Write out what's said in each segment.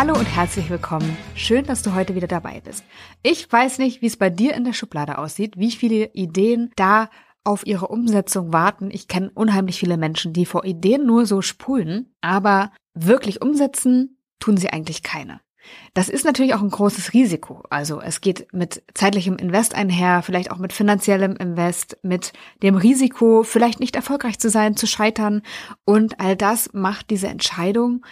Hallo und herzlich willkommen. Schön, dass du heute wieder dabei bist. Ich weiß nicht, wie es bei dir in der Schublade aussieht, wie viele Ideen da auf ihre Umsetzung warten. Ich kenne unheimlich viele Menschen, die vor Ideen nur so spulen, aber wirklich umsetzen tun sie eigentlich keine. Das ist natürlich auch ein großes Risiko. Also es geht mit zeitlichem Invest einher, vielleicht auch mit finanziellem Invest, mit dem Risiko, vielleicht nicht erfolgreich zu sein, zu scheitern. Und all das macht diese Entscheidung,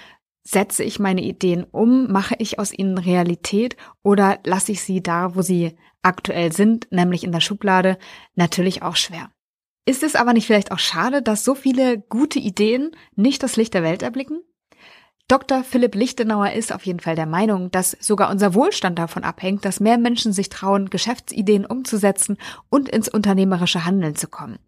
setze ich meine Ideen um, mache ich aus ihnen Realität oder lasse ich sie da, wo sie aktuell sind, nämlich in der Schublade, natürlich auch schwer. Ist es aber nicht vielleicht auch schade, dass so viele gute Ideen nicht das Licht der Welt erblicken? Dr. Philipp Lichtenauer ist auf jeden Fall der Meinung, dass sogar unser Wohlstand davon abhängt, dass mehr Menschen sich trauen, Geschäftsideen umzusetzen und ins unternehmerische Handeln zu kommen.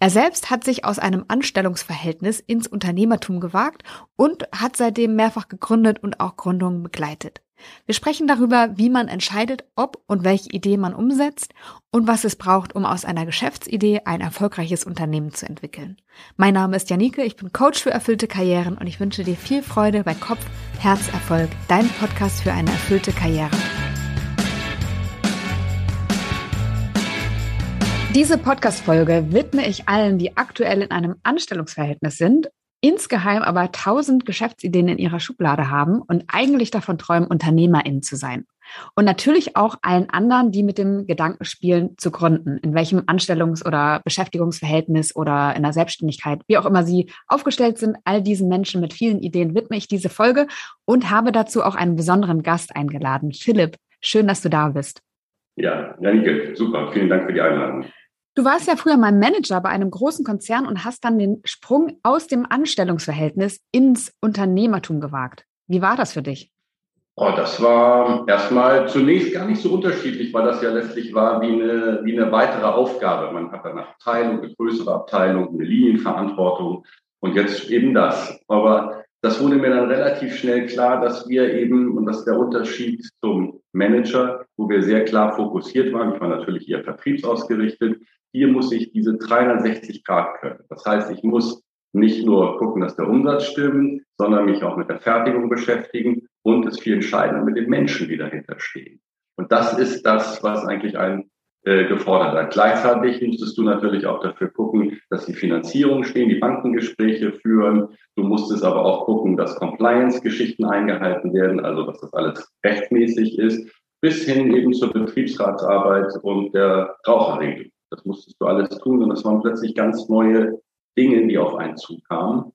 Er selbst hat sich aus einem Anstellungsverhältnis ins Unternehmertum gewagt und hat seitdem mehrfach gegründet und auch Gründungen begleitet. Wir sprechen darüber, wie man entscheidet, ob und welche Idee man umsetzt und was es braucht, um aus einer Geschäftsidee ein erfolgreiches Unternehmen zu entwickeln. Mein Name ist Janike, ich bin Coach für erfüllte Karrieren und ich wünsche dir viel Freude bei Kopf, Herz, Erfolg, dein Podcast für eine erfüllte Karriere. Diese Podcast-Folge widme ich allen, die aktuell in einem Anstellungsverhältnis sind insgeheim aber tausend Geschäftsideen in ihrer Schublade haben und eigentlich davon träumen, Unternehmerin zu sein. Und natürlich auch allen anderen, die mit dem Gedanken spielen, zu gründen, in welchem Anstellungs- oder Beschäftigungsverhältnis oder in der Selbstständigkeit, wie auch immer sie aufgestellt sind, all diesen Menschen mit vielen Ideen widme ich diese Folge und habe dazu auch einen besonderen Gast eingeladen. Philipp, schön, dass du da bist. Ja, Janike, super. Vielen Dank für die Einladung. Du warst ja früher mal Manager bei einem großen Konzern und hast dann den Sprung aus dem Anstellungsverhältnis ins Unternehmertum gewagt. Wie war das für dich? Oh, das war erstmal zunächst gar nicht so unterschiedlich, weil das ja letztlich war wie eine, wie eine weitere Aufgabe. Man hat eine Abteilung, eine größere Abteilung, eine Linienverantwortung und jetzt eben das. Aber das wurde mir dann relativ schnell klar, dass wir eben, und das ist der Unterschied zum Manager, wo wir sehr klar fokussiert waren, ich war natürlich eher vertriebsausgerichtet, hier muss ich diese 360 Grad können. Das heißt, ich muss nicht nur gucken, dass der Umsatz stimmt, sondern mich auch mit der Fertigung beschäftigen und es viel entscheidender mit den Menschen, die dahinter stehen. Und das ist das, was eigentlich ein äh, gefordert hat. Gleichzeitig musstest du natürlich auch dafür gucken, dass die Finanzierung stehen, die Bankengespräche führen. Du musstest aber auch gucken, dass Compliance-Geschichten eingehalten werden, also dass das alles rechtmäßig ist, bis hin eben zur Betriebsratsarbeit und der Raucherregelung. Das musstest du alles tun und das waren plötzlich ganz neue Dinge, die auf einen zukamen,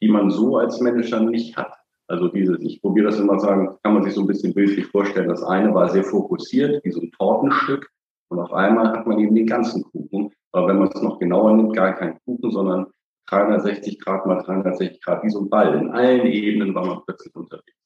die man so als Manager nicht hat. Also dieses, ich probiere das immer sagen, kann man sich so ein bisschen bildlich vorstellen. Das eine war sehr fokussiert, wie so ein Tortenstück. Und auf einmal hat man eben den ganzen Kuchen. Aber wenn man es noch genauer nimmt, gar kein Kuchen, sondern 360 Grad mal 360 Grad, wie so ein Ball. In allen Ebenen war man plötzlich unterwegs.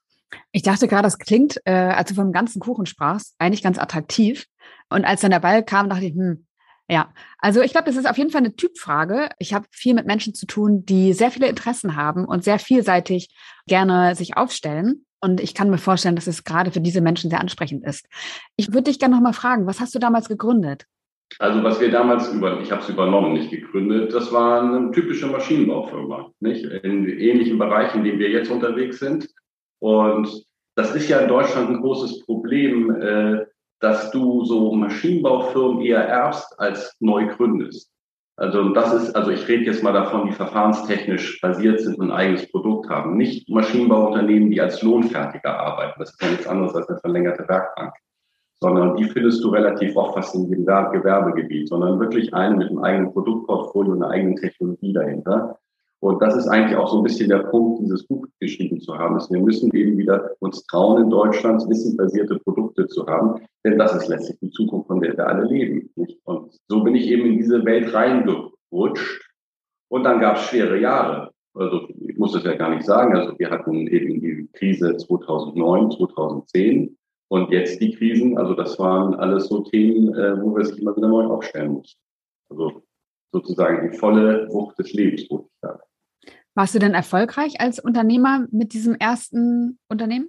Ich dachte gerade, das klingt, äh, als du vom ganzen Kuchen sprachst, eigentlich ganz attraktiv. Und als dann der Ball kam, dachte ich, hm, ja, also ich glaube, das ist auf jeden Fall eine Typfrage. Ich habe viel mit Menschen zu tun, die sehr viele Interessen haben und sehr vielseitig gerne sich aufstellen. Und ich kann mir vorstellen, dass es gerade für diese Menschen sehr ansprechend ist. Ich würde dich gerne nochmal fragen, was hast du damals gegründet? Also was wir damals über, ich habe es übernommen, nicht gegründet, das war eine typische Maschinenbaufirma, nicht? In ähnlichen Bereichen, in denen wir jetzt unterwegs sind. Und das ist ja in Deutschland ein großes Problem, äh, dass du so Maschinenbaufirmen eher erbst als neu gründest. Also das ist, also ich rede jetzt mal davon, die verfahrenstechnisch basiert sind und ein eigenes Produkt haben. Nicht Maschinenbauunternehmen, die als Lohnfertiger arbeiten. Das ist ja nichts anderes als eine verlängerte Werkbank. Sondern die findest du relativ oft fast in jedem Gewerbegebiet, sondern wirklich einen mit einem eigenen Produktportfolio und einer eigenen Technologie dahinter. Und das ist eigentlich auch so ein bisschen der Punkt, dieses Buch geschrieben zu haben, dass wir müssen eben wieder uns trauen, in Deutschland wissensbasierte Produkte zu haben, denn das ist letztlich die Zukunft, von der wir alle leben. Nicht? Und so bin ich eben in diese Welt reingerutscht. Und dann gab es schwere Jahre. Also ich muss das ja gar nicht sagen. Also wir hatten eben die Krise 2009, 2010 und jetzt die Krisen. Also das waren alles so Themen, äh, wo wir sich immer wieder neu aufstellen mussten. Also sozusagen die volle Wucht des Lebens, würde ich sagen. Warst du denn erfolgreich als Unternehmer mit diesem ersten Unternehmen?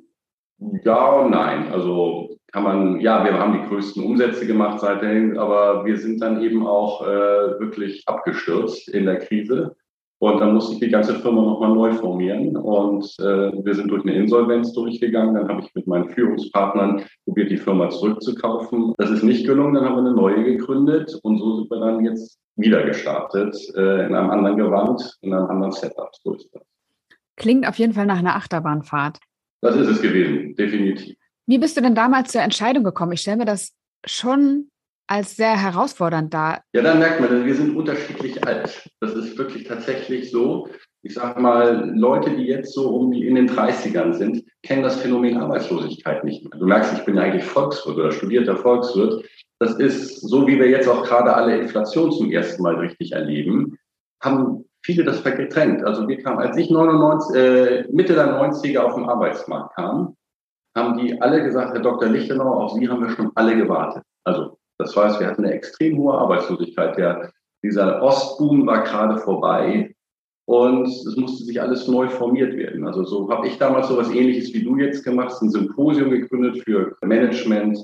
Ja und nein. Also kann man, ja, wir haben die größten Umsätze gemacht seitdem, aber wir sind dann eben auch äh, wirklich abgestürzt in der Krise. Und dann musste ich die ganze Firma nochmal neu formieren. Und äh, wir sind durch eine Insolvenz durchgegangen. Dann habe ich mit meinen Führungspartnern probiert, die Firma zurückzukaufen. Das ist nicht gelungen. Dann haben wir eine neue gegründet. Und so sind wir dann jetzt wieder gestartet äh, in einem anderen Gewand, in einem anderen Setup. So ist das. Klingt auf jeden Fall nach einer Achterbahnfahrt. Das ist es gewesen, definitiv. Wie bist du denn damals zur Entscheidung gekommen? Ich stelle mir das schon als sehr herausfordernd dar. Ja, dann merkt man, wir sind unterschiedlich alt. Das ist wirklich tatsächlich so. Ich sage mal, Leute, die jetzt so um die in den 30ern sind, kennen das Phänomen Arbeitslosigkeit nicht mehr. Du merkst, ich bin eigentlich Volkswirt oder studierter Volkswirt. Das ist so, wie wir jetzt auch gerade alle Inflation zum ersten Mal richtig erleben, haben viele das getrennt. Also wir kamen, als ich 99, äh, Mitte der 90er auf den Arbeitsmarkt kam, haben die alle gesagt, Herr Dr. Lichtenau, auf Sie haben wir schon alle gewartet. Also das heißt, wir hatten eine extrem hohe Arbeitslosigkeit. Der, dieser Ostboom war gerade vorbei und es musste sich alles neu formiert werden. Also so habe ich damals so was Ähnliches wie du jetzt gemacht, ein Symposium gegründet für Management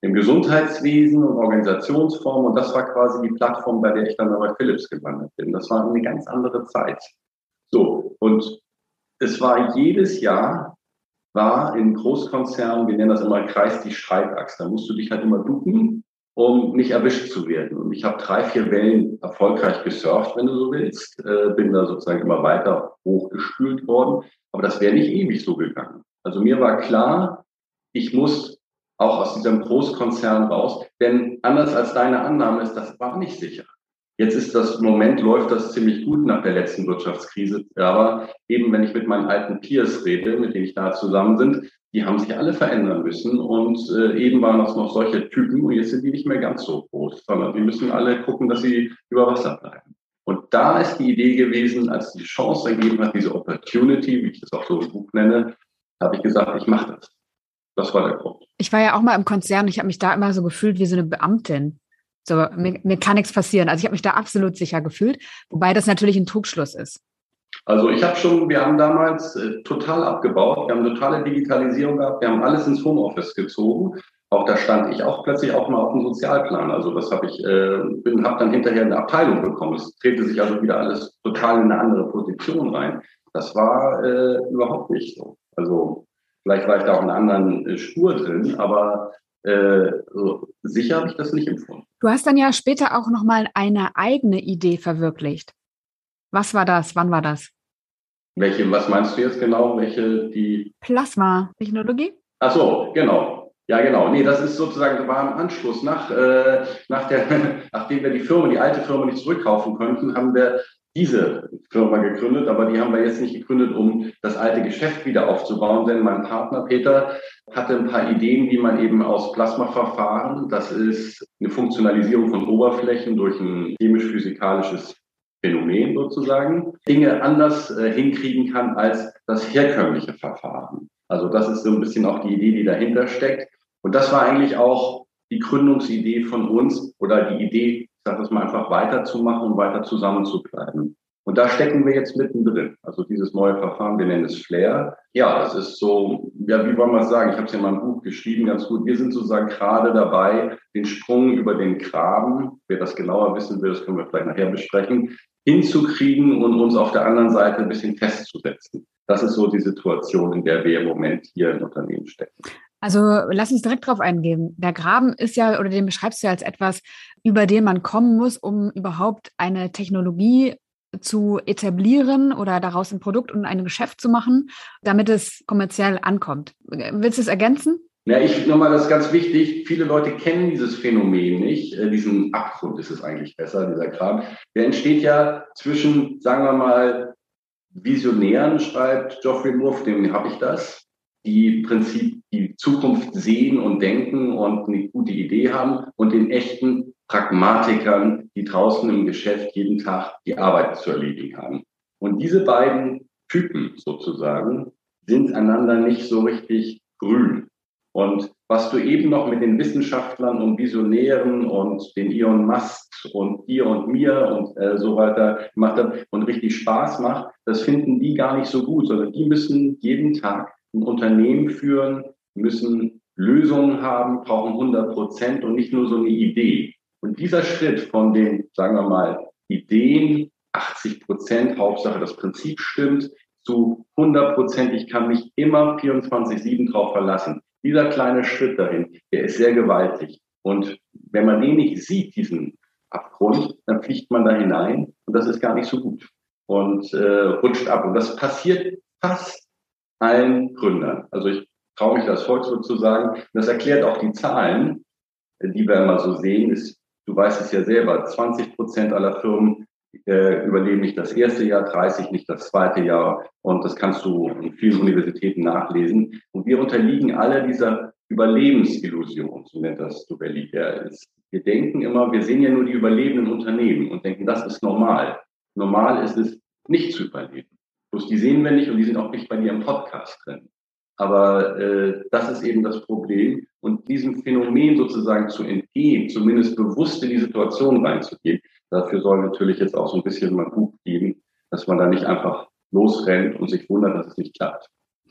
im Gesundheitswesen und Organisationsform und das war quasi die Plattform, bei der ich dann bei Philips gelandet bin. Das war eine ganz andere Zeit. So und es war jedes Jahr war in Großkonzernen, wir nennen das immer Kreis die Streitachse. Da musst du dich halt immer ducken um nicht erwischt zu werden. Und ich habe drei, vier Wellen erfolgreich gesurft, wenn du so willst. Äh, bin da sozusagen immer weiter hochgespült worden. Aber das wäre nicht ewig so gegangen. Also mir war klar, ich muss auch aus diesem Großkonzern raus, denn anders als deine Annahme ist, das war nicht sicher. Jetzt ist das Moment, läuft das ziemlich gut nach der letzten Wirtschaftskrise. Aber eben, wenn ich mit meinen alten Peers rede, mit denen ich da zusammen sind, die haben sich alle verändern müssen. Und äh, eben waren das noch solche Typen und jetzt sind die nicht mehr ganz so groß, sondern die müssen alle gucken, dass sie über Wasser bleiben. Und da ist die Idee gewesen, als die Chance ergeben hat, diese Opportunity, wie ich das auch so im Buch nenne, habe ich gesagt, ich mache das. Das war der Grund. Ich war ja auch mal im Konzern. Ich habe mich da immer so gefühlt wie so eine Beamtin. So, mir, mir kann nichts passieren. Also ich habe mich da absolut sicher gefühlt, wobei das natürlich ein Trugschluss ist. Also ich habe schon, wir haben damals äh, total abgebaut, wir haben totale Digitalisierung gehabt, wir haben alles ins Homeoffice gezogen. Auch da stand ich auch plötzlich auch mal auf dem Sozialplan. Also das habe ich, äh, bin, habe dann hinterher eine Abteilung bekommen. Es drehte sich also wieder alles total in eine andere Position rein. Das war äh, überhaupt nicht so. Also vielleicht war ich da auch in einer anderen äh, Spur drin, aber äh, so, sicher habe ich das nicht empfunden. Du hast dann ja später auch nochmal eine eigene Idee verwirklicht. Was war das? Wann war das? Welche, was meinst du jetzt genau? Welche, die? Plasma-Technologie? Ach so, genau. Ja, genau. Nee, das ist sozusagen, war im Anschluss nach, äh, nach der, nachdem wir die Firma, die alte Firma nicht zurückkaufen konnten, haben wir diese Firma gegründet, aber die haben wir jetzt nicht gegründet, um das alte Geschäft wieder aufzubauen, denn mein Partner Peter hatte ein paar Ideen, wie man eben aus Plasmaverfahren, das ist eine Funktionalisierung von Oberflächen durch ein chemisch-physikalisches Phänomen sozusagen, Dinge anders äh, hinkriegen kann als das herkömmliche Verfahren. Also das ist so ein bisschen auch die Idee, die dahinter steckt. Und das war eigentlich auch die Gründungsidee von uns oder die Idee, ich sage das mal einfach weiterzumachen und weiter zusammenzubleiben. Und da stecken wir jetzt mittendrin. Also dieses neue Verfahren, wir nennen es Flair. Ja, es ist so, ja, wie wollen wir es sagen? Ich habe es in meinem Buch geschrieben, ganz gut. Wir sind sozusagen gerade dabei, den Sprung über den Graben, wer das genauer wissen will, das können wir vielleicht nachher besprechen, hinzukriegen und uns auf der anderen Seite ein bisschen festzusetzen. Das ist so die Situation, in der wir im Moment hier im Unternehmen stecken. Also lass uns direkt drauf eingehen. Der Graben ist ja, oder den beschreibst du ja als etwas, über den man kommen muss, um überhaupt eine Technologie zu etablieren oder daraus ein Produkt und ein Geschäft zu machen, damit es kommerziell ankommt. Willst du es ergänzen? Ja, ich nochmal, das ist ganz wichtig. Viele Leute kennen dieses Phänomen nicht. Äh, diesen Abgrund ist es eigentlich besser, dieser Kram. Der entsteht ja zwischen, sagen wir mal, Visionären, schreibt Geoffrey Moore, dem habe ich das, die Prinzip die Zukunft sehen und denken und eine gute Idee haben und den echten Pragmatikern, die draußen im Geschäft jeden Tag die Arbeit zu erledigen haben. Und diese beiden Typen sozusagen sind einander nicht so richtig grün. Und was du eben noch mit den Wissenschaftlern und Visionären und den Elon Musk und dir und mir und äh, so weiter gemacht hast und richtig Spaß macht, das finden die gar nicht so gut, sondern die müssen jeden Tag ein Unternehmen führen, müssen Lösungen haben, brauchen 100 Prozent und nicht nur so eine Idee. Und dieser Schritt von den, sagen wir mal, Ideen 80 Prozent, Hauptsache das Prinzip stimmt, zu 100 Prozent, ich kann mich immer 24-7 drauf verlassen. Dieser kleine Schritt dahin, der ist sehr gewaltig. Und wenn man den nicht sieht, diesen Abgrund, dann fliegt man da hinein und das ist gar nicht so gut und äh, rutscht ab. Und das passiert fast allen Gründern. Also ich traue mich das Volkswirt zu sagen. Das erklärt auch die Zahlen, die wir immer so sehen. Ist, du weißt es ja selber, 20 Prozent aller Firmen äh, überleben nicht das erste Jahr, 30 nicht das zweite Jahr. Und das kannst du in vielen Universitäten nachlesen. Und wir unterliegen alle dieser Überlebensillusion, so nennt das Duvelli. Wir denken immer, wir sehen ja nur die überlebenden Unternehmen und denken, das ist normal. Normal ist es, nicht zu überleben. Bloß die sehen wir nicht und die sind auch nicht bei dir im Podcast drin. Aber äh, das ist eben das Problem. Und diesem Phänomen sozusagen zu entgehen, zumindest bewusst in die Situation reinzugehen, dafür soll natürlich jetzt auch so ein bisschen mal Buch geben, dass man da nicht einfach losrennt und sich wundert, dass es nicht klappt.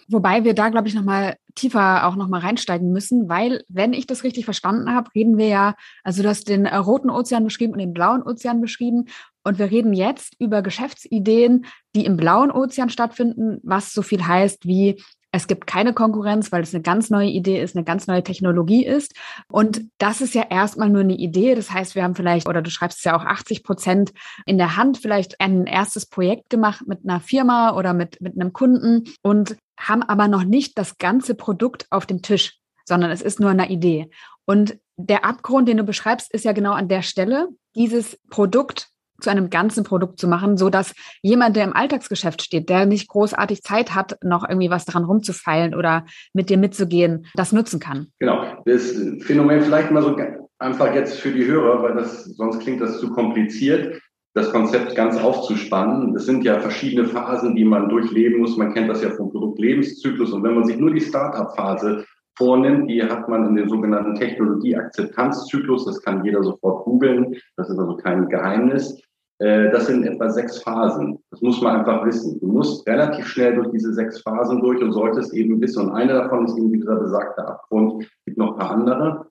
Wobei wir da, glaube ich, nochmal tiefer auch nochmal reinsteigen müssen, weil, wenn ich das richtig verstanden habe, reden wir ja, also du hast den äh, roten Ozean beschrieben und den blauen Ozean beschrieben. Und wir reden jetzt über Geschäftsideen, die im blauen Ozean stattfinden, was so viel heißt wie es gibt keine Konkurrenz, weil es eine ganz neue Idee ist, eine ganz neue Technologie ist. Und das ist ja erstmal nur eine Idee. Das heißt, wir haben vielleicht, oder du schreibst es ja auch 80 Prozent in der Hand, vielleicht ein erstes Projekt gemacht mit einer Firma oder mit, mit einem Kunden und haben aber noch nicht das ganze Produkt auf dem Tisch, sondern es ist nur eine Idee. Und der Abgrund, den du beschreibst, ist ja genau an der Stelle, dieses Produkt zu einem ganzen Produkt zu machen, so dass jemand, der im Alltagsgeschäft steht, der nicht großartig Zeit hat, noch irgendwie was daran rumzufeilen oder mit dir mitzugehen, das nutzen kann. Genau. Das Phänomen vielleicht mal so einfach jetzt für die Hörer, weil das, sonst klingt das zu kompliziert, das Konzept ganz aufzuspannen. Es sind ja verschiedene Phasen, die man durchleben muss. Man kennt das ja vom Produktlebenszyklus. Und wenn man sich nur die Startup-Phase vornimmt, die hat man in dem sogenannten Technologie-Akzeptanzzyklus. Das kann jeder sofort googeln. Das ist also kein Geheimnis. Äh, das sind etwa sechs Phasen. Das muss man einfach wissen. Du musst relativ schnell durch diese sechs Phasen durch und solltest eben wissen. Und eine davon ist eben dieser besagte Abgrund. Es gibt noch ein paar andere.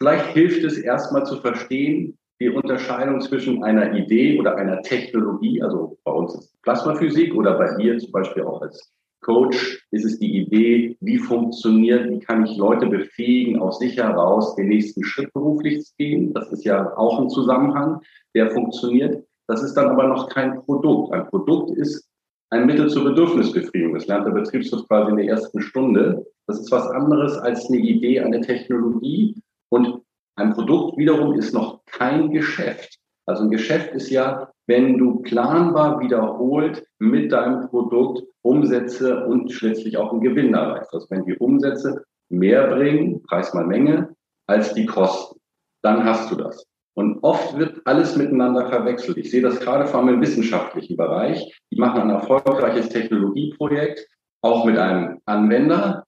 Vielleicht hilft es erstmal zu verstehen, die Unterscheidung zwischen einer Idee oder einer Technologie, also bei uns ist Plasmaphysik oder bei dir zum Beispiel auch als Coach ist es die Idee, wie funktioniert, wie kann ich Leute befähigen, aus sich heraus den nächsten Schritt beruflich zu gehen. Das ist ja auch ein Zusammenhang, der funktioniert. Das ist dann aber noch kein Produkt. Ein Produkt ist ein Mittel zur Bedürfnisbefriedigung. Das lernt der Betriebswirt quasi in der ersten Stunde. Das ist was anderes als eine Idee, eine Technologie. Und ein Produkt wiederum ist noch kein Geschäft. Also ein Geschäft ist ja, wenn du planbar wiederholt mit deinem Produkt Umsätze und schließlich auch einen Gewinn erreichst. Also wenn die Umsätze mehr bringen, Preis mal Menge, als die Kosten, dann hast du das. Und oft wird alles miteinander verwechselt. Ich sehe das gerade vor allem im wissenschaftlichen Bereich. Die machen ein erfolgreiches Technologieprojekt, auch mit einem Anwender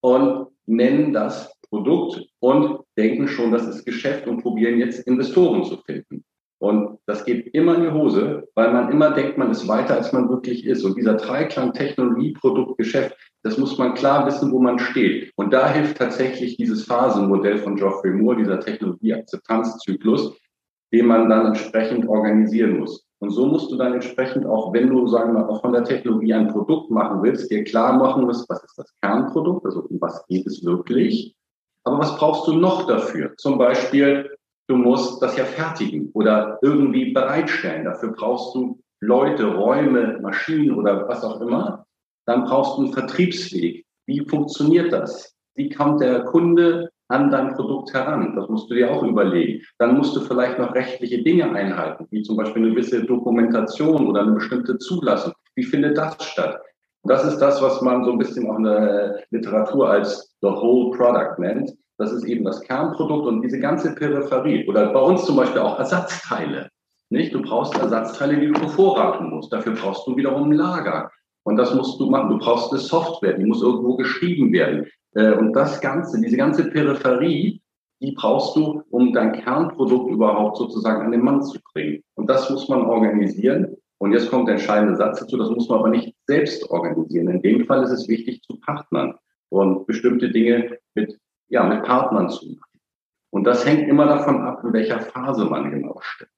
und nennen das Produkt und denken schon, das ist Geschäft und probieren jetzt Investoren zu finden. Und das geht immer in die Hose, weil man immer denkt, man ist weiter, als man wirklich ist. Und dieser Dreiklang Technologie, Produkt, Geschäft, das muss man klar wissen, wo man steht. Und da hilft tatsächlich dieses Phasenmodell von Geoffrey Moore, dieser Technologie-Akzeptanzzyklus, den man dann entsprechend organisieren muss. Und so musst du dann entsprechend auch, wenn du, sagen wir, auch von der Technologie ein Produkt machen willst, dir klar machen musst, was ist das Kernprodukt, also um was geht es wirklich. Aber was brauchst du noch dafür? Zum Beispiel du musst das ja fertigen oder irgendwie bereitstellen. Dafür brauchst du Leute, Räume, Maschinen oder was auch immer. Dann brauchst du einen Vertriebsweg. Wie funktioniert das? Wie kommt der Kunde an dein Produkt heran? Das musst du dir auch überlegen. Dann musst du vielleicht noch rechtliche Dinge einhalten, wie zum Beispiel eine gewisse Dokumentation oder eine bestimmte Zulassung. Wie findet das statt? Das ist das, was man so ein bisschen auch in der Literatur als the whole product nennt. Das ist eben das Kernprodukt und diese ganze Peripherie oder bei uns zum Beispiel auch Ersatzteile. Nicht? Du brauchst Ersatzteile, die du bevorraten musst. Dafür brauchst du wiederum ein Lager. Und das musst du machen. Du brauchst eine Software, die muss irgendwo geschrieben werden. Äh, und das Ganze, diese ganze Peripherie, die brauchst du, um dein Kernprodukt überhaupt sozusagen an den Mann zu bringen. Und das muss man organisieren. Und jetzt kommt der entscheidende Satz dazu, das muss man aber nicht selbst organisieren. In dem Fall ist es wichtig zu partnern und bestimmte Dinge mit ja, mit Partnern zu machen. Und das hängt immer davon ab, in welcher Phase man genau steckt.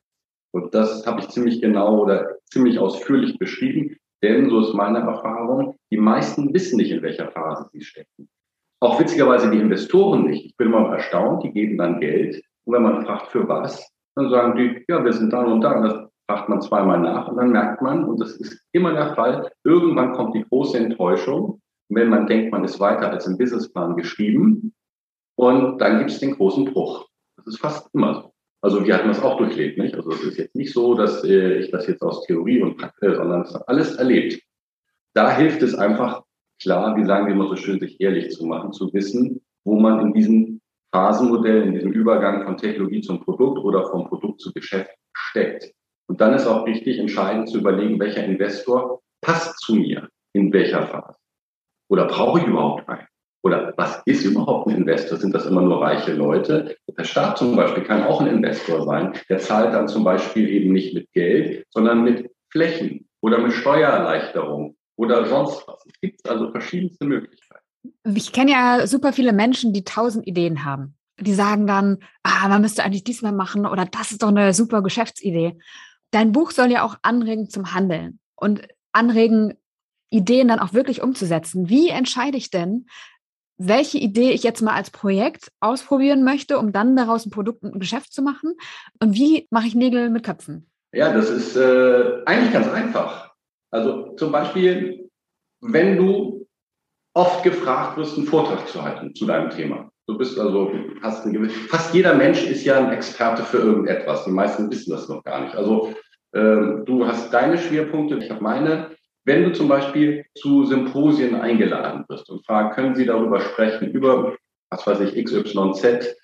Und das habe ich ziemlich genau oder ziemlich ausführlich beschrieben, denn so ist meine Erfahrung, die meisten wissen nicht, in welcher Phase sie stecken. Auch witzigerweise die Investoren nicht. Ich bin immer erstaunt, die geben dann Geld. Und wenn man fragt, für was, dann sagen die, ja, wir sind da und da. Und das fragt man zweimal nach und dann merkt man, und das ist immer der Fall, irgendwann kommt die große Enttäuschung, wenn man denkt, man ist weiter als im Businessplan geschrieben. Und dann gibt es den großen Bruch. Das ist fast immer so. Also wir hatten das auch durchlebt, nicht? Also es ist jetzt nicht so, dass äh, ich das jetzt aus Theorie und Praxis, sondern es alles erlebt. Da hilft es einfach, klar, wie sagen wir immer so schön, sich ehrlich zu machen, zu wissen, wo man in diesem Phasenmodell, in diesem Übergang von Technologie zum Produkt oder vom Produkt zu Geschäft steckt. Und dann ist auch wichtig, entscheidend zu überlegen, welcher Investor passt zu mir in welcher Phase. Oder brauche ich überhaupt einen? Oder was ist überhaupt ein Investor? Sind das immer nur reiche Leute? Der Staat zum Beispiel kann auch ein Investor sein. Der zahlt dann zum Beispiel eben nicht mit Geld, sondern mit Flächen oder mit Steuererleichterung oder sonst was. Es gibt also verschiedenste Möglichkeiten. Ich kenne ja super viele Menschen, die tausend Ideen haben. Die sagen dann, ah, man müsste eigentlich diesmal machen oder das ist doch eine super Geschäftsidee. Dein Buch soll ja auch anregen zum Handeln und anregen, Ideen dann auch wirklich umzusetzen. Wie entscheide ich denn, welche Idee ich jetzt mal als Projekt ausprobieren möchte, um dann daraus ein Produkt und ein Geschäft zu machen? Und wie mache ich Nägel mit Köpfen? Ja, das ist äh, eigentlich ganz einfach. Also zum Beispiel, wenn du oft gefragt wirst, einen Vortrag zu halten zu deinem Thema. Du bist also, hast eine fast jeder Mensch ist ja ein Experte für irgendetwas. Die meisten wissen das noch gar nicht. Also du hast deine Schwerpunkte, ich habe meine. Wenn du zum Beispiel zu Symposien eingeladen wirst und fragst, können Sie darüber sprechen, über, was weiß ich, XYZ,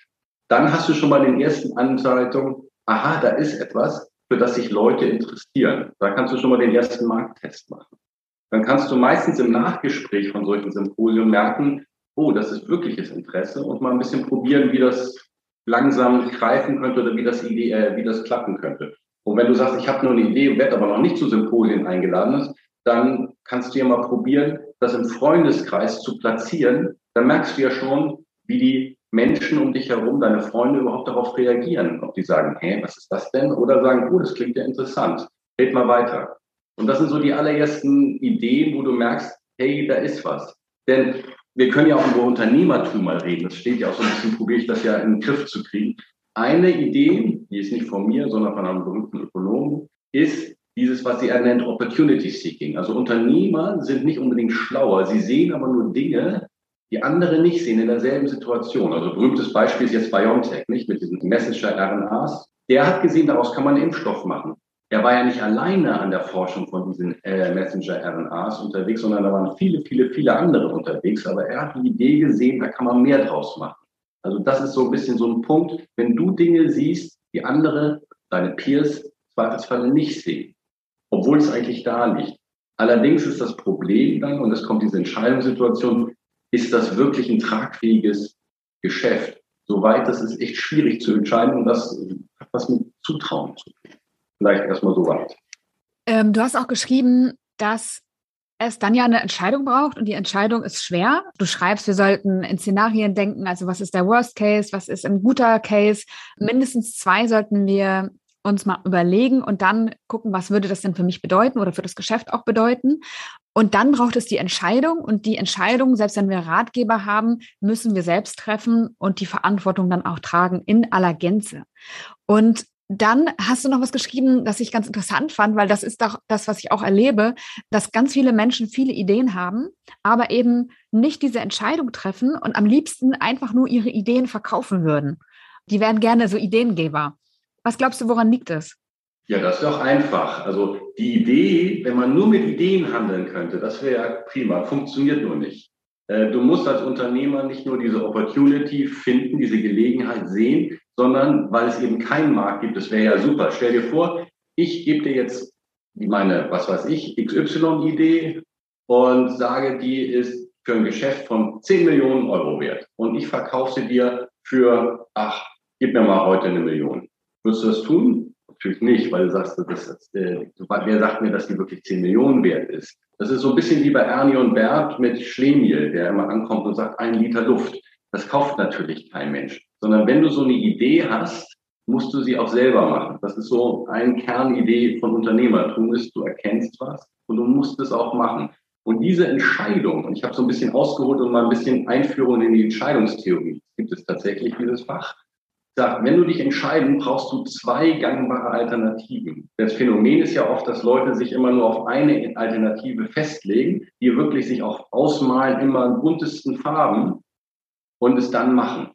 dann hast du schon mal den ersten Anzeitung, aha, da ist etwas, für das sich Leute interessieren. Da kannst du schon mal den ersten Markttest machen. Dann kannst du meistens im Nachgespräch von solchen Symposien merken, oh, das ist wirkliches Interesse und mal ein bisschen probieren, wie das langsam greifen könnte oder wie das, Idee, äh, wie das klappen könnte. Und wenn du sagst, ich habe nur eine Idee werde aber noch nicht zu Symposien eingeladen ist, dann kannst du ja mal probieren, das im Freundeskreis zu platzieren. Dann merkst du ja schon, wie die Menschen um dich herum, deine Freunde überhaupt darauf reagieren. Ob die sagen, hä, was ist das denn? Oder sagen, oh, das klingt ja interessant. Red mal weiter. Und das sind so die allerersten Ideen, wo du merkst, hey, da ist was. Denn wir können ja auch über Unternehmertum mal reden. Das steht ja auch so ein bisschen, probiere ich das ja in den Griff zu kriegen. Eine Idee, die ist nicht von mir, sondern von einem berühmten Ökonomen, ist dieses, was sie nennt, Opportunity Seeking. Also Unternehmer sind nicht unbedingt schlauer. Sie sehen aber nur Dinge, die andere nicht sehen in derselben Situation. Also berühmtes Beispiel ist jetzt BioNTech, nicht? Mit diesen Messenger-RNAs. Der hat gesehen, daraus kann man einen Impfstoff machen. Er war ja nicht alleine an der Forschung von diesen äh, Messenger-RNAs unterwegs, sondern da waren viele, viele, viele andere unterwegs. Aber er hat die Idee gesehen, da kann man mehr draus machen. Also das ist so ein bisschen so ein Punkt, wenn du Dinge siehst, die andere, deine Peers, Zweifelsfalle nicht sehen, obwohl es eigentlich da liegt. Allerdings ist das Problem dann, und es kommt diese Entscheidungssituation, ist das wirklich ein tragfähiges Geschäft? Soweit, das ist echt schwierig zu entscheiden und das hat was mit Zutrauen zu tun. Vielleicht erstmal so weit. Ähm, du hast auch geschrieben, dass es dann ja eine Entscheidung braucht und die Entscheidung ist schwer. Du schreibst, wir sollten in Szenarien denken, also was ist der Worst Case, was ist ein guter Case. Mindestens zwei sollten wir uns mal überlegen und dann gucken, was würde das denn für mich bedeuten oder für das Geschäft auch bedeuten. Und dann braucht es die Entscheidung und die Entscheidung, selbst wenn wir Ratgeber haben, müssen wir selbst treffen und die Verantwortung dann auch tragen in aller Gänze. Und dann hast du noch was geschrieben, das ich ganz interessant fand, weil das ist doch das, was ich auch erlebe, dass ganz viele Menschen viele Ideen haben, aber eben nicht diese Entscheidung treffen und am liebsten einfach nur ihre Ideen verkaufen würden. Die wären gerne so Ideengeber. Was glaubst du, woran liegt es? Ja, das ist doch einfach. Also die Idee, wenn man nur mit Ideen handeln könnte, das wäre ja prima, funktioniert nur nicht. Äh, du musst als Unternehmer nicht nur diese Opportunity finden, diese Gelegenheit sehen, sondern weil es eben keinen Markt gibt. Das wäre ja super. Stell dir vor, ich gebe dir jetzt meine, was weiß ich, XY-Idee und sage, die ist für ein Geschäft von 10 Millionen Euro wert. Und ich verkaufe sie dir für, ach, gib mir mal heute eine Million. Würdest du das tun? Natürlich nicht, weil du sagst, das ist, äh, wer sagt mir, dass die wirklich 10 Millionen wert ist? Das ist so ein bisschen wie bei Ernie und Bert mit Schlemiel, der immer ankommt und sagt, ein Liter Luft. Das kauft natürlich kein Mensch sondern wenn du so eine Idee hast, musst du sie auch selber machen. Das ist so eine Kernidee von Unternehmertum ist, du erkennst was und du musst es auch machen. Und diese Entscheidung, und ich habe so ein bisschen ausgeholt und mal ein bisschen Einführung in die Entscheidungstheorie, gibt es tatsächlich dieses Fach, sagt, wenn du dich entscheiden, brauchst du zwei gangbare Alternativen. Das Phänomen ist ja oft, dass Leute sich immer nur auf eine Alternative festlegen, die wirklich sich auch ausmalen, immer in buntesten Farben und es dann machen.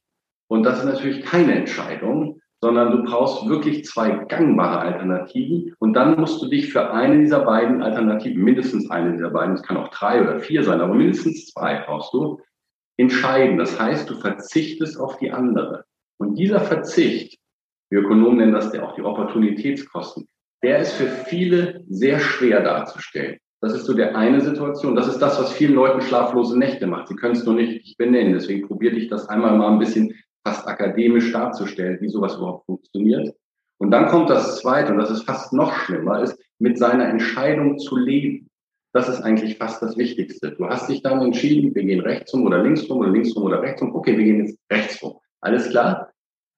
Und das ist natürlich keine Entscheidung, sondern du brauchst wirklich zwei gangbare Alternativen und dann musst du dich für eine dieser beiden Alternativen, mindestens eine dieser beiden, es kann auch drei oder vier sein, aber mindestens zwei brauchst du, entscheiden. Das heißt, du verzichtest auf die andere. Und dieser Verzicht, wir Ökonomen nennen das ja auch die Opportunitätskosten, der ist für viele sehr schwer darzustellen. Das ist so der eine Situation. Das ist das, was vielen Leuten schlaflose Nächte macht. Sie können es nur nicht benennen. Deswegen probiere ich das einmal mal ein bisschen fast akademisch darzustellen, wie sowas überhaupt funktioniert. Und dann kommt das Zweite, und das ist fast noch schlimmer, ist mit seiner Entscheidung zu leben. Das ist eigentlich fast das Wichtigste. Du hast dich dann entschieden, wir gehen rechts rum oder links rum oder links rum oder rechts rum. Okay, wir gehen jetzt rechts rum. Alles klar?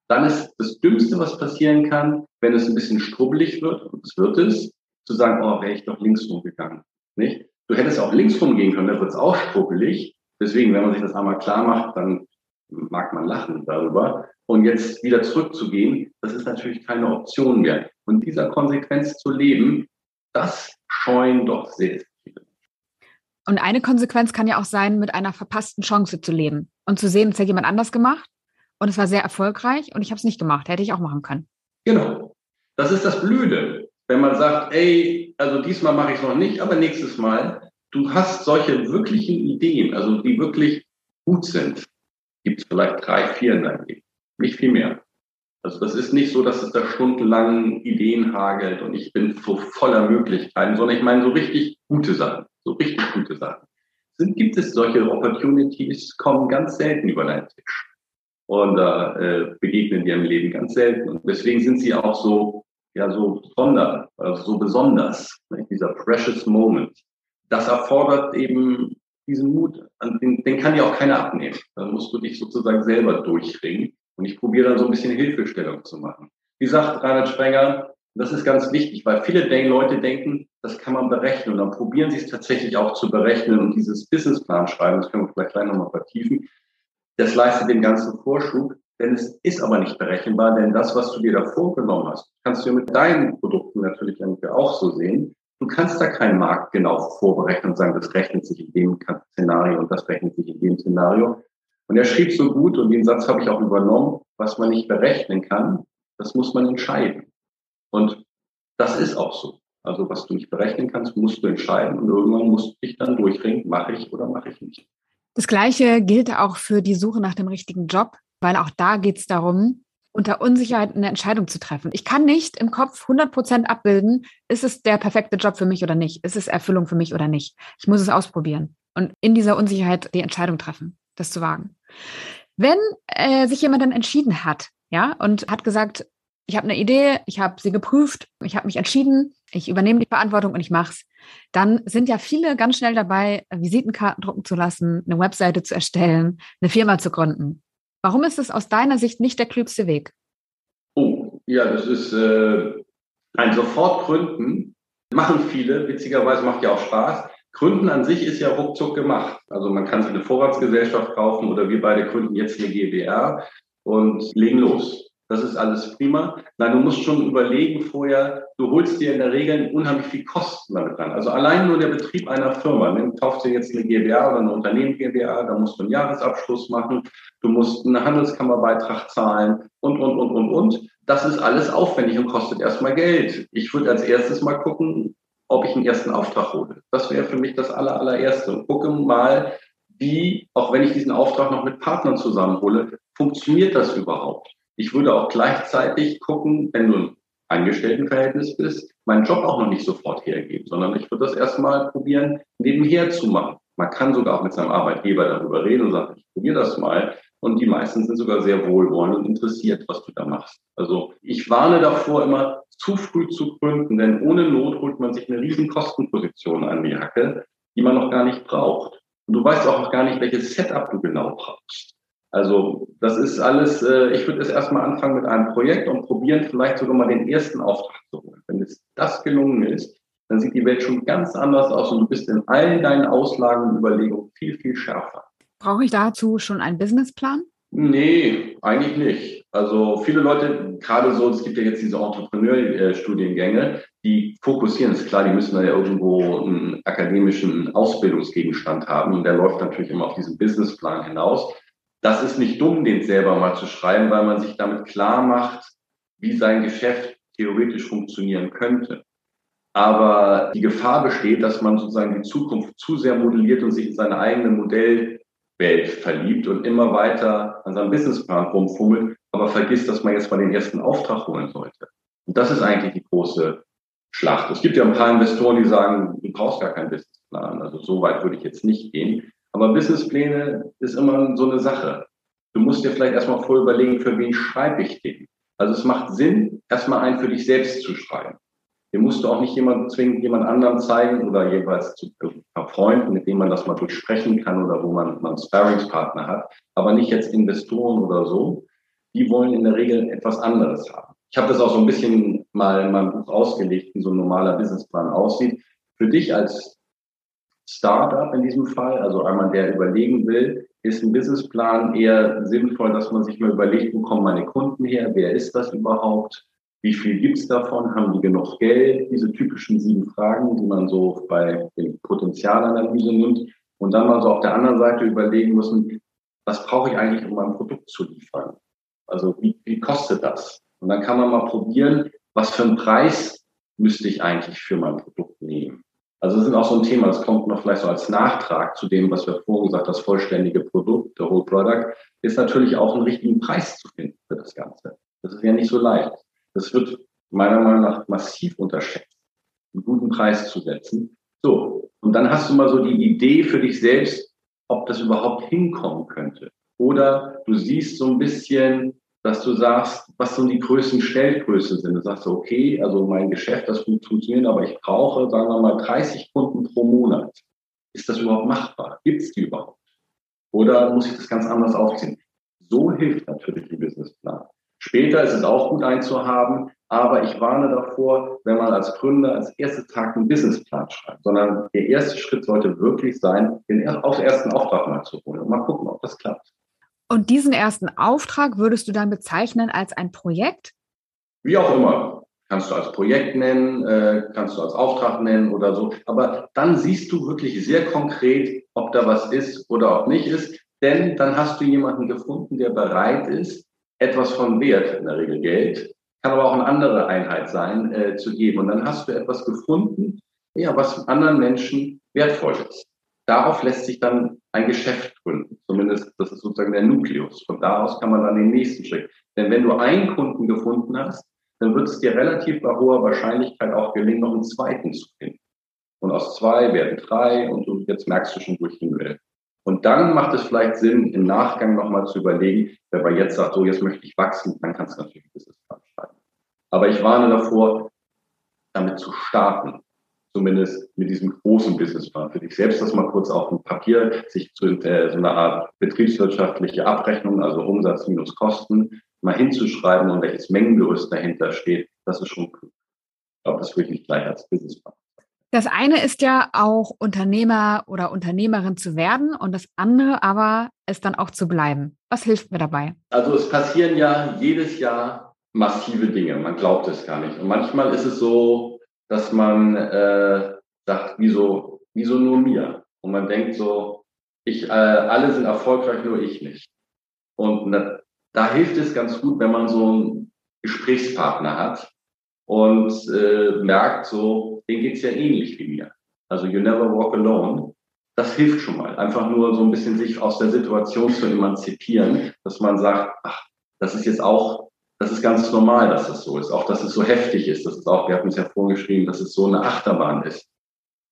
Dann ist das Dümmste, was passieren kann, wenn es ein bisschen strubbelig wird, und es wird es, zu sagen, oh, wäre ich doch links rumgegangen. Nicht? Du hättest auch links rumgehen können, dann wird es auch strubbelig. Deswegen, wenn man sich das einmal klar macht, dann mag man lachen darüber. Und jetzt wieder zurückzugehen, das ist natürlich keine Option mehr. Und dieser Konsequenz zu leben, das scheuen doch sehr viele. Und eine Konsequenz kann ja auch sein, mit einer verpassten Chance zu leben und zu sehen, es hat jemand anders gemacht und es war sehr erfolgreich und ich habe es nicht gemacht. Hätte ich auch machen können. Genau. Das ist das Blöde. Wenn man sagt, ey, also diesmal mache ich es noch nicht, aber nächstes Mal, du hast solche wirklichen Ideen, also die wirklich gut sind, gibt es vielleicht drei, vier in deinem Leben. Nicht viel mehr. Also das ist nicht so, dass es da stundenlang Ideen hagelt und ich bin so voller Möglichkeiten, sondern ich meine so richtig gute Sachen, so richtig gute Sachen. Sind, gibt es solche Opportunities, kommen ganz selten über deinen Tisch und äh, begegnen dir im Leben ganz selten. Und deswegen sind sie auch so, ja, so besonders, also so besonders, ne? dieser precious moment. Das erfordert eben diesen Mut, den, den kann dir auch keiner abnehmen. Da musst du dich sozusagen selber durchringen. Und ich probiere dann so ein bisschen Hilfestellung zu machen. Wie sagt Reinhard Sprenger, das ist ganz wichtig, weil viele Leute denken, das kann man berechnen. Und dann probieren sie es tatsächlich auch zu berechnen und dieses Businessplan schreiben, das können wir vielleicht gleich nochmal vertiefen. Das leistet den ganzen Vorschub, denn es ist aber nicht berechenbar, denn das, was du dir da vorgenommen hast, kannst du mit deinen Produkten natürlich auch so sehen. Du kannst da keinen Markt genau vorberechnen und sagen, das rechnet sich in dem Szenario und das rechnet sich in dem Szenario. Und er schrieb so gut, und den Satz habe ich auch übernommen, was man nicht berechnen kann, das muss man entscheiden. Und das ist auch so. Also was du nicht berechnen kannst, musst du entscheiden und irgendwann musst du dich dann durchringen, mache ich oder mache ich nicht. Das Gleiche gilt auch für die Suche nach dem richtigen Job, weil auch da geht es darum, unter Unsicherheit eine Entscheidung zu treffen. Ich kann nicht im Kopf 100 Prozent abbilden, ist es der perfekte Job für mich oder nicht? Ist es Erfüllung für mich oder nicht? Ich muss es ausprobieren und in dieser Unsicherheit die Entscheidung treffen, das zu wagen. Wenn äh, sich jemand dann entschieden hat, ja, und hat gesagt, ich habe eine Idee, ich habe sie geprüft, ich habe mich entschieden, ich übernehme die Verantwortung und ich mach's. Dann sind ja viele ganz schnell dabei, Visitenkarten drucken zu lassen, eine Webseite zu erstellen, eine Firma zu gründen. Warum ist es aus deiner Sicht nicht der klügste Weg? Oh, ja, das ist äh, ein Sofortgründen. Machen viele, witzigerweise macht ja auch Spaß. Gründen an sich ist ja ruckzuck gemacht. Also man kann sich eine Vorratsgesellschaft kaufen oder wir beide gründen jetzt eine GbR und legen los. Das ist alles prima. Nein, du musst schon überlegen vorher, du holst dir in der Regel unheimlich viel Kosten damit rein. Also allein nur der Betrieb einer Firma. Du kaufst dir jetzt eine GbR oder eine Unternehmen GbR, da musst du einen Jahresabschluss machen, du musst einen Handelskammerbeitrag zahlen und, und, und, und, und. Das ist alles aufwendig und kostet erstmal Geld. Ich würde als erstes mal gucken, ob ich einen ersten Auftrag hole. Das wäre für mich das aller, allererste. Und gucke mal, wie, auch wenn ich diesen Auftrag noch mit Partnern zusammenhole, funktioniert das überhaupt? Ich würde auch gleichzeitig gucken, wenn du Angestelltenverhältnis bist, meinen Job auch noch nicht sofort hergeben, sondern ich würde das erstmal probieren, nebenher zu machen. Man kann sogar auch mit seinem Arbeitgeber darüber reden und sagen, ich probiere das mal. Und die meisten sind sogar sehr wohlwollend und interessiert, was du da machst. Also ich warne davor, immer zu früh zu gründen, denn ohne Not holt man sich eine riesen Kostenposition an die Hacke, die man noch gar nicht braucht. Und du weißt auch noch gar nicht, welches Setup du genau brauchst. Also das ist alles, äh, ich würde es erstmal anfangen mit einem Projekt und probieren, vielleicht sogar mal den ersten Auftrag zu holen. Wenn es das gelungen ist, dann sieht die Welt schon ganz anders aus und du bist in allen deinen Auslagen und Überlegungen viel, viel schärfer. Brauche ich dazu schon einen Businessplan? Nee, eigentlich nicht. Also viele Leute, gerade so, es gibt ja jetzt diese Entrepreneur-Studiengänge, die fokussieren, ist klar, die müssen da ja irgendwo einen akademischen Ausbildungsgegenstand haben und der läuft natürlich immer auf diesen Businessplan hinaus. Das ist nicht dumm, den selber mal zu schreiben, weil man sich damit klar macht, wie sein Geschäft theoretisch funktionieren könnte. Aber die Gefahr besteht, dass man sozusagen die Zukunft zu sehr modelliert und sich in seine eigene Modellwelt verliebt und immer weiter an seinem Businessplan rumfummelt, aber vergisst, dass man jetzt mal den ersten Auftrag holen sollte. Und das ist eigentlich die große Schlacht. Es gibt ja ein paar Investoren, die sagen, du brauchst gar keinen Businessplan. Also so weit würde ich jetzt nicht gehen. Aber Businesspläne ist immer so eine Sache. Du musst dir vielleicht erstmal vorher überlegen, für wen schreibe ich den. Also es macht Sinn, erstmal einen für dich selbst zu schreiben. Den musst du auch nicht jemand zwingend jemand anderem zeigen oder jeweils zu Freunden, mit denen man das mal durchsprechen kann oder wo man, man einen Sparringspartner hat. Aber nicht jetzt Investoren oder so. Die wollen in der Regel etwas anderes haben. Ich habe das auch so ein bisschen mal in meinem Buch ausgelegt, wie so ein normaler Businessplan aussieht. Für dich als Startup in diesem Fall, also einmal der überlegen will, ist ein Businessplan eher sinnvoll, dass man sich mal überlegt, wo kommen meine Kunden her, wer ist das überhaupt, wie viel gibt's davon, haben die genug Geld, diese typischen sieben Fragen, die man so bei den Potenzialanalyse nimmt und dann mal so auf der anderen Seite überlegen müssen, was brauche ich eigentlich, um mein Produkt zu liefern? Also wie, wie kostet das? Und dann kann man mal probieren, was für einen Preis müsste ich eigentlich für mein Produkt nehmen? Also das ist auch so ein Thema, das kommt noch vielleicht so als Nachtrag zu dem, was wir vorhin gesagt haben, das vollständige Produkt, der Whole Product, ist natürlich auch einen richtigen Preis zu finden für das Ganze. Das ist ja nicht so leicht. Das wird meiner Meinung nach massiv unterschätzt, einen guten Preis zu setzen. So, und dann hast du mal so die Idee für dich selbst, ob das überhaupt hinkommen könnte. Oder du siehst so ein bisschen, dass du sagst, was so die größten Stellgrößen sind. Du sagst, okay, also mein Geschäft, das gut funktioniert, aber ich brauche, sagen wir mal, 30 Kunden pro Monat. Ist das überhaupt machbar? Gibt es die überhaupt? Oder muss ich das ganz anders aufziehen? So hilft natürlich ein Businessplan. Später ist es auch gut einzuhaben, aber ich warne davor, wenn man als Gründer als erster Tag einen Businessplan schreibt, sondern der erste Schritt sollte wirklich sein, den ersten Auftrag mal zu holen und mal gucken, ob das klappt. Und diesen ersten Auftrag würdest du dann bezeichnen als ein Projekt? Wie auch immer. Kannst du als Projekt nennen, äh, kannst du als Auftrag nennen oder so. Aber dann siehst du wirklich sehr konkret, ob da was ist oder ob nicht ist. Denn dann hast du jemanden gefunden, der bereit ist, etwas von Wert, in der Regel Geld, kann aber auch eine andere Einheit sein, äh, zu geben. Und dann hast du etwas gefunden, ja, was anderen Menschen wertvoll ist. Darauf lässt sich dann ein Geschäft gründen. Zumindest, das ist sozusagen der Nukleus. Von da aus kann man dann den nächsten Schritt. Denn wenn du einen Kunden gefunden hast, dann wird es dir relativ bei hoher Wahrscheinlichkeit auch gelingen, noch einen zweiten zu finden. Und aus zwei werden drei und du, jetzt merkst du schon, wo ich hin will. Und dann macht es vielleicht Sinn, im Nachgang nochmal zu überlegen, wenn man jetzt sagt, so jetzt möchte ich wachsen, dann kannst du natürlich ein Businessplan schreiben. Aber ich warne davor, damit zu starten zumindest mit diesem großen Businessplan für dich selbst das mal kurz auf dem Papier, sich zu äh, so einer Art betriebswirtschaftliche Abrechnung, also Umsatz minus Kosten, mal hinzuschreiben und welches Mengengerüst dahinter steht, das ist schon klug. Ich glaube, das würde ich nicht gleich als Businessplan. Das eine ist ja auch Unternehmer oder Unternehmerin zu werden und das andere aber ist dann auch zu bleiben. Was hilft mir dabei? Also es passieren ja jedes Jahr massive Dinge. Man glaubt es gar nicht. Und manchmal ist es so, dass man äh, sagt, wieso, wieso nur mir? Und man denkt so, ich, äh, alle sind erfolgreich, nur ich nicht. Und na, da hilft es ganz gut, wenn man so einen Gesprächspartner hat und äh, merkt, so, denen geht's ja ähnlich wie mir. Also you never walk alone. Das hilft schon mal. Einfach nur so ein bisschen sich aus der Situation zu emanzipieren, dass man sagt, ach, das ist jetzt auch das ist ganz normal, dass das so ist. Auch, dass es so heftig ist. Das ist auch, wir hatten es ja vorgeschrieben, dass es so eine Achterbahn ist.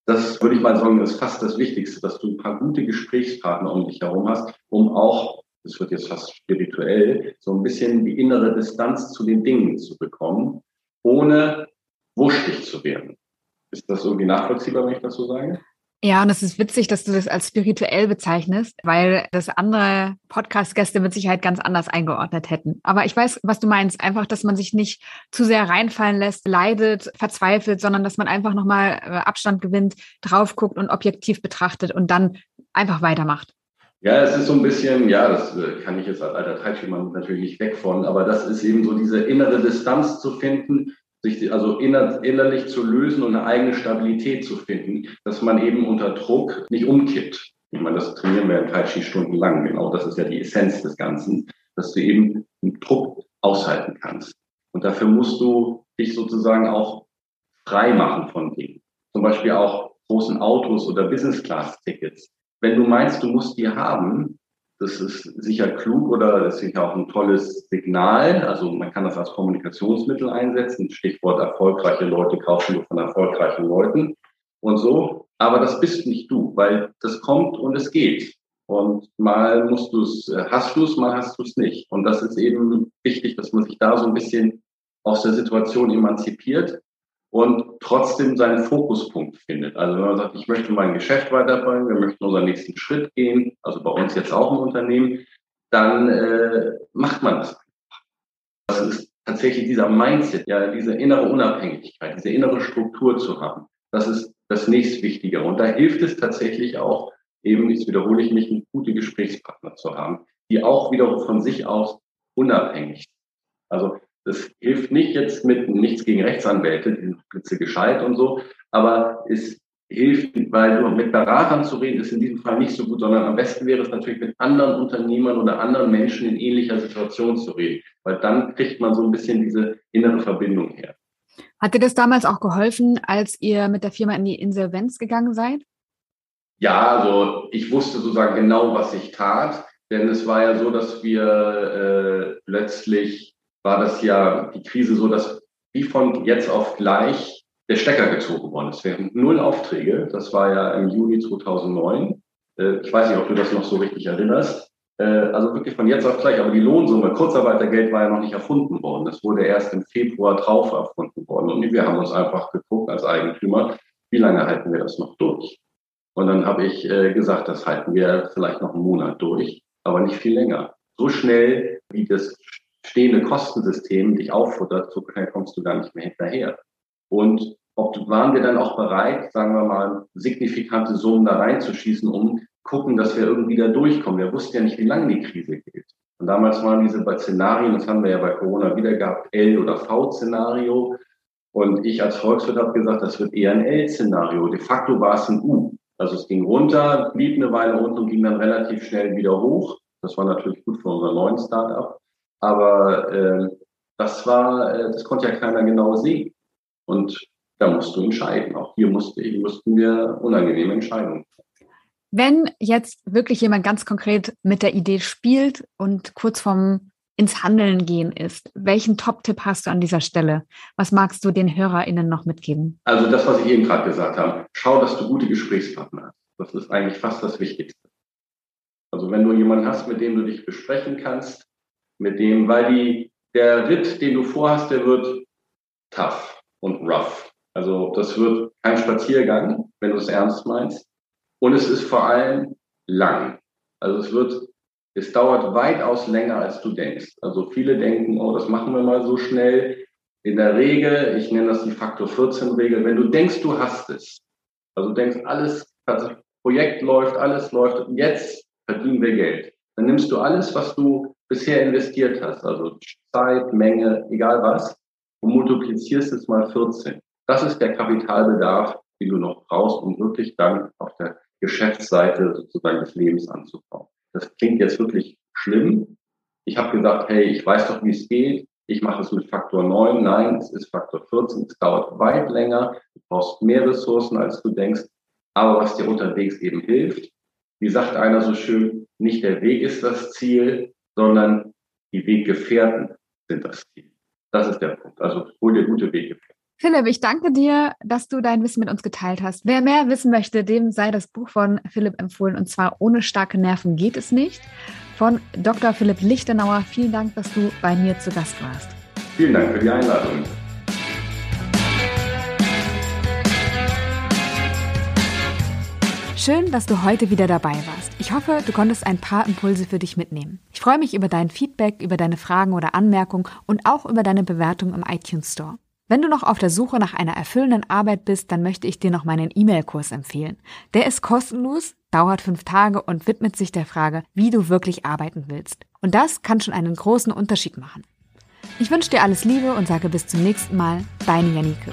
Das würde ich mal sagen, ist fast das Wichtigste, dass du ein paar gute Gesprächspartner um dich herum hast, um auch, das wird jetzt fast spirituell, so ein bisschen die innere Distanz zu den Dingen zu bekommen, ohne wuschtig zu werden. Ist das irgendwie nachvollziehbar, wenn ich das so sage? Ja, und es ist witzig, dass du das als spirituell bezeichnest, weil das andere Podcast-Gäste mit Sicherheit ganz anders eingeordnet hätten. Aber ich weiß, was du meinst. Einfach, dass man sich nicht zu sehr reinfallen lässt, leidet, verzweifelt, sondern dass man einfach nochmal äh, Abstand gewinnt, drauf guckt und objektiv betrachtet und dann einfach weitermacht. Ja, es ist so ein bisschen, ja, das äh, kann ich jetzt als alter Teilschirmann natürlich nicht weg von, aber das ist eben so diese innere Distanz zu finden sich also inner, innerlich zu lösen und eine eigene Stabilität zu finden, dass man eben unter Druck nicht umkippt. Ich meine, das trainieren wir in Tai Chi stundenlang. Genau, das ist ja die Essenz des Ganzen, dass du eben den Druck aushalten kannst. Und dafür musst du dich sozusagen auch frei machen von Dingen. Zum Beispiel auch großen Autos oder Business-Class-Tickets. Wenn du meinst, du musst die haben, das ist sicher klug oder das ist sicher auch ein tolles Signal. Also man kann das als Kommunikationsmittel einsetzen. Stichwort erfolgreiche Leute kaufen nur von erfolgreichen Leuten und so. Aber das bist nicht du, weil das kommt und es geht. Und mal musst du es, äh, hast du es, mal hast du es nicht. Und das ist eben wichtig, dass man sich da so ein bisschen aus der Situation emanzipiert und trotzdem seinen Fokuspunkt findet. Also wenn man sagt, ich möchte mein Geschäft weiterbringen, wir möchten unseren nächsten Schritt gehen, also bei uns jetzt auch im Unternehmen, dann äh, macht man das. Das ist tatsächlich dieser Mindset, ja, diese innere Unabhängigkeit, diese innere Struktur zu haben. Das ist das nächstwichtigere. Und da hilft es tatsächlich auch, eben, jetzt wiederhole ich mich, gute Gesprächspartner zu haben, die auch wiederum von sich aus unabhängig sind. Also das hilft nicht jetzt mit nichts gegen Rechtsanwälte, die sind blitze gescheit und so, aber es hilft, weil nur mit Beratern zu reden, ist in diesem Fall nicht so gut, sondern am besten wäre es natürlich mit anderen Unternehmern oder anderen Menschen in ähnlicher Situation zu reden, weil dann kriegt man so ein bisschen diese innere Verbindung her. Hat dir das damals auch geholfen, als ihr mit der Firma in die Insolvenz gegangen seid? Ja, also ich wusste sozusagen genau, was ich tat, denn es war ja so, dass wir äh, plötzlich war das ja die Krise so, dass wie von jetzt auf gleich der Stecker gezogen worden ist. Wir hatten null Aufträge. Das war ja im Juni 2009. Äh, ich weiß nicht, ob du das noch so richtig erinnerst. Äh, also wirklich von jetzt auf gleich. Aber die Lohnsumme, Kurzarbeitergeld war ja noch nicht erfunden worden. Das wurde erst im Februar drauf erfunden worden. Und wir haben uns einfach geguckt als Eigentümer, wie lange halten wir das noch durch? Und dann habe ich äh, gesagt, das halten wir vielleicht noch einen Monat durch, aber nicht viel länger. So schnell, wie das stehende Kostensystem dich auffuttert, so schnell kommst du gar nicht mehr hinterher. Und ob waren wir dann auch bereit, sagen wir mal, signifikante Summen da reinzuschießen, um gucken, dass wir irgendwie da durchkommen. Wir wussten ja nicht, wie lange die Krise geht. Und damals waren diese Szenarien, das haben wir ja bei Corona wieder gehabt, L- oder V-Szenario. Und ich als Volkswirt habe gesagt, das wird eher ein L-Szenario. De facto war es ein U. Also es ging runter, blieb eine Weile runter und ging dann relativ schnell wieder hoch. Das war natürlich gut für unser neuen Startup. Aber äh, das war, äh, das konnte ja keiner genau sehen. Und da musst du entscheiden. Auch hier musste, hier mussten wir unangenehme Entscheidungen. Wenn jetzt wirklich jemand ganz konkret mit der Idee spielt und kurz vorm ins Handeln gehen ist, welchen Top-Tipp hast du an dieser Stelle? Was magst du den HörerInnen noch mitgeben? Also das, was ich eben gerade gesagt habe. Schau, dass du gute Gesprächspartner hast. Das ist eigentlich fast das Wichtigste. Also wenn du jemanden hast, mit dem du dich besprechen kannst, mit dem, weil die, der Ritt, den du vorhast, der wird tough und rough. Also das wird kein Spaziergang, wenn du es ernst meinst. Und es ist vor allem lang. Also es wird, es dauert weitaus länger, als du denkst. Also viele denken, oh, das machen wir mal so schnell. In der Regel, ich nenne das die Faktor 14 Regel, wenn du denkst, du hast es, also denkst, alles, das Projekt läuft, alles läuft, jetzt verdienen wir Geld. Dann nimmst du alles, was du bisher investiert hast, also Zeit, Menge, egal was, und multiplizierst es mal 14. Das ist der Kapitalbedarf, den du noch brauchst, um wirklich dann auf der Geschäftsseite sozusagen des Lebens anzubauen. Das klingt jetzt wirklich schlimm. Ich habe gesagt, hey, ich weiß doch, wie es geht. Ich mache es mit Faktor 9. Nein, es ist Faktor 14. Es dauert weit länger. Du brauchst mehr Ressourcen, als du denkst. Aber was dir unterwegs eben hilft, wie sagt einer so schön, nicht der Weg ist das Ziel, sondern die Weggefährten sind das Ziel. Das ist der Punkt. Also hol dir gute Weggefährten. Philipp, ich danke dir, dass du dein Wissen mit uns geteilt hast. Wer mehr wissen möchte, dem sei das Buch von Philipp empfohlen und zwar Ohne starke Nerven geht es nicht von Dr. Philipp Lichtenauer. Vielen Dank, dass du bei mir zu Gast warst. Vielen Dank für die Einladung. Schön, dass du heute wieder dabei warst. Ich hoffe, du konntest ein paar Impulse für dich mitnehmen. Ich freue mich über dein Feedback, über deine Fragen oder Anmerkungen und auch über deine Bewertung im iTunes Store. Wenn du noch auf der Suche nach einer erfüllenden Arbeit bist, dann möchte ich dir noch meinen E-Mail-Kurs empfehlen. Der ist kostenlos, dauert fünf Tage und widmet sich der Frage, wie du wirklich arbeiten willst. Und das kann schon einen großen Unterschied machen. Ich wünsche dir alles Liebe und sage bis zum nächsten Mal, deine Janike.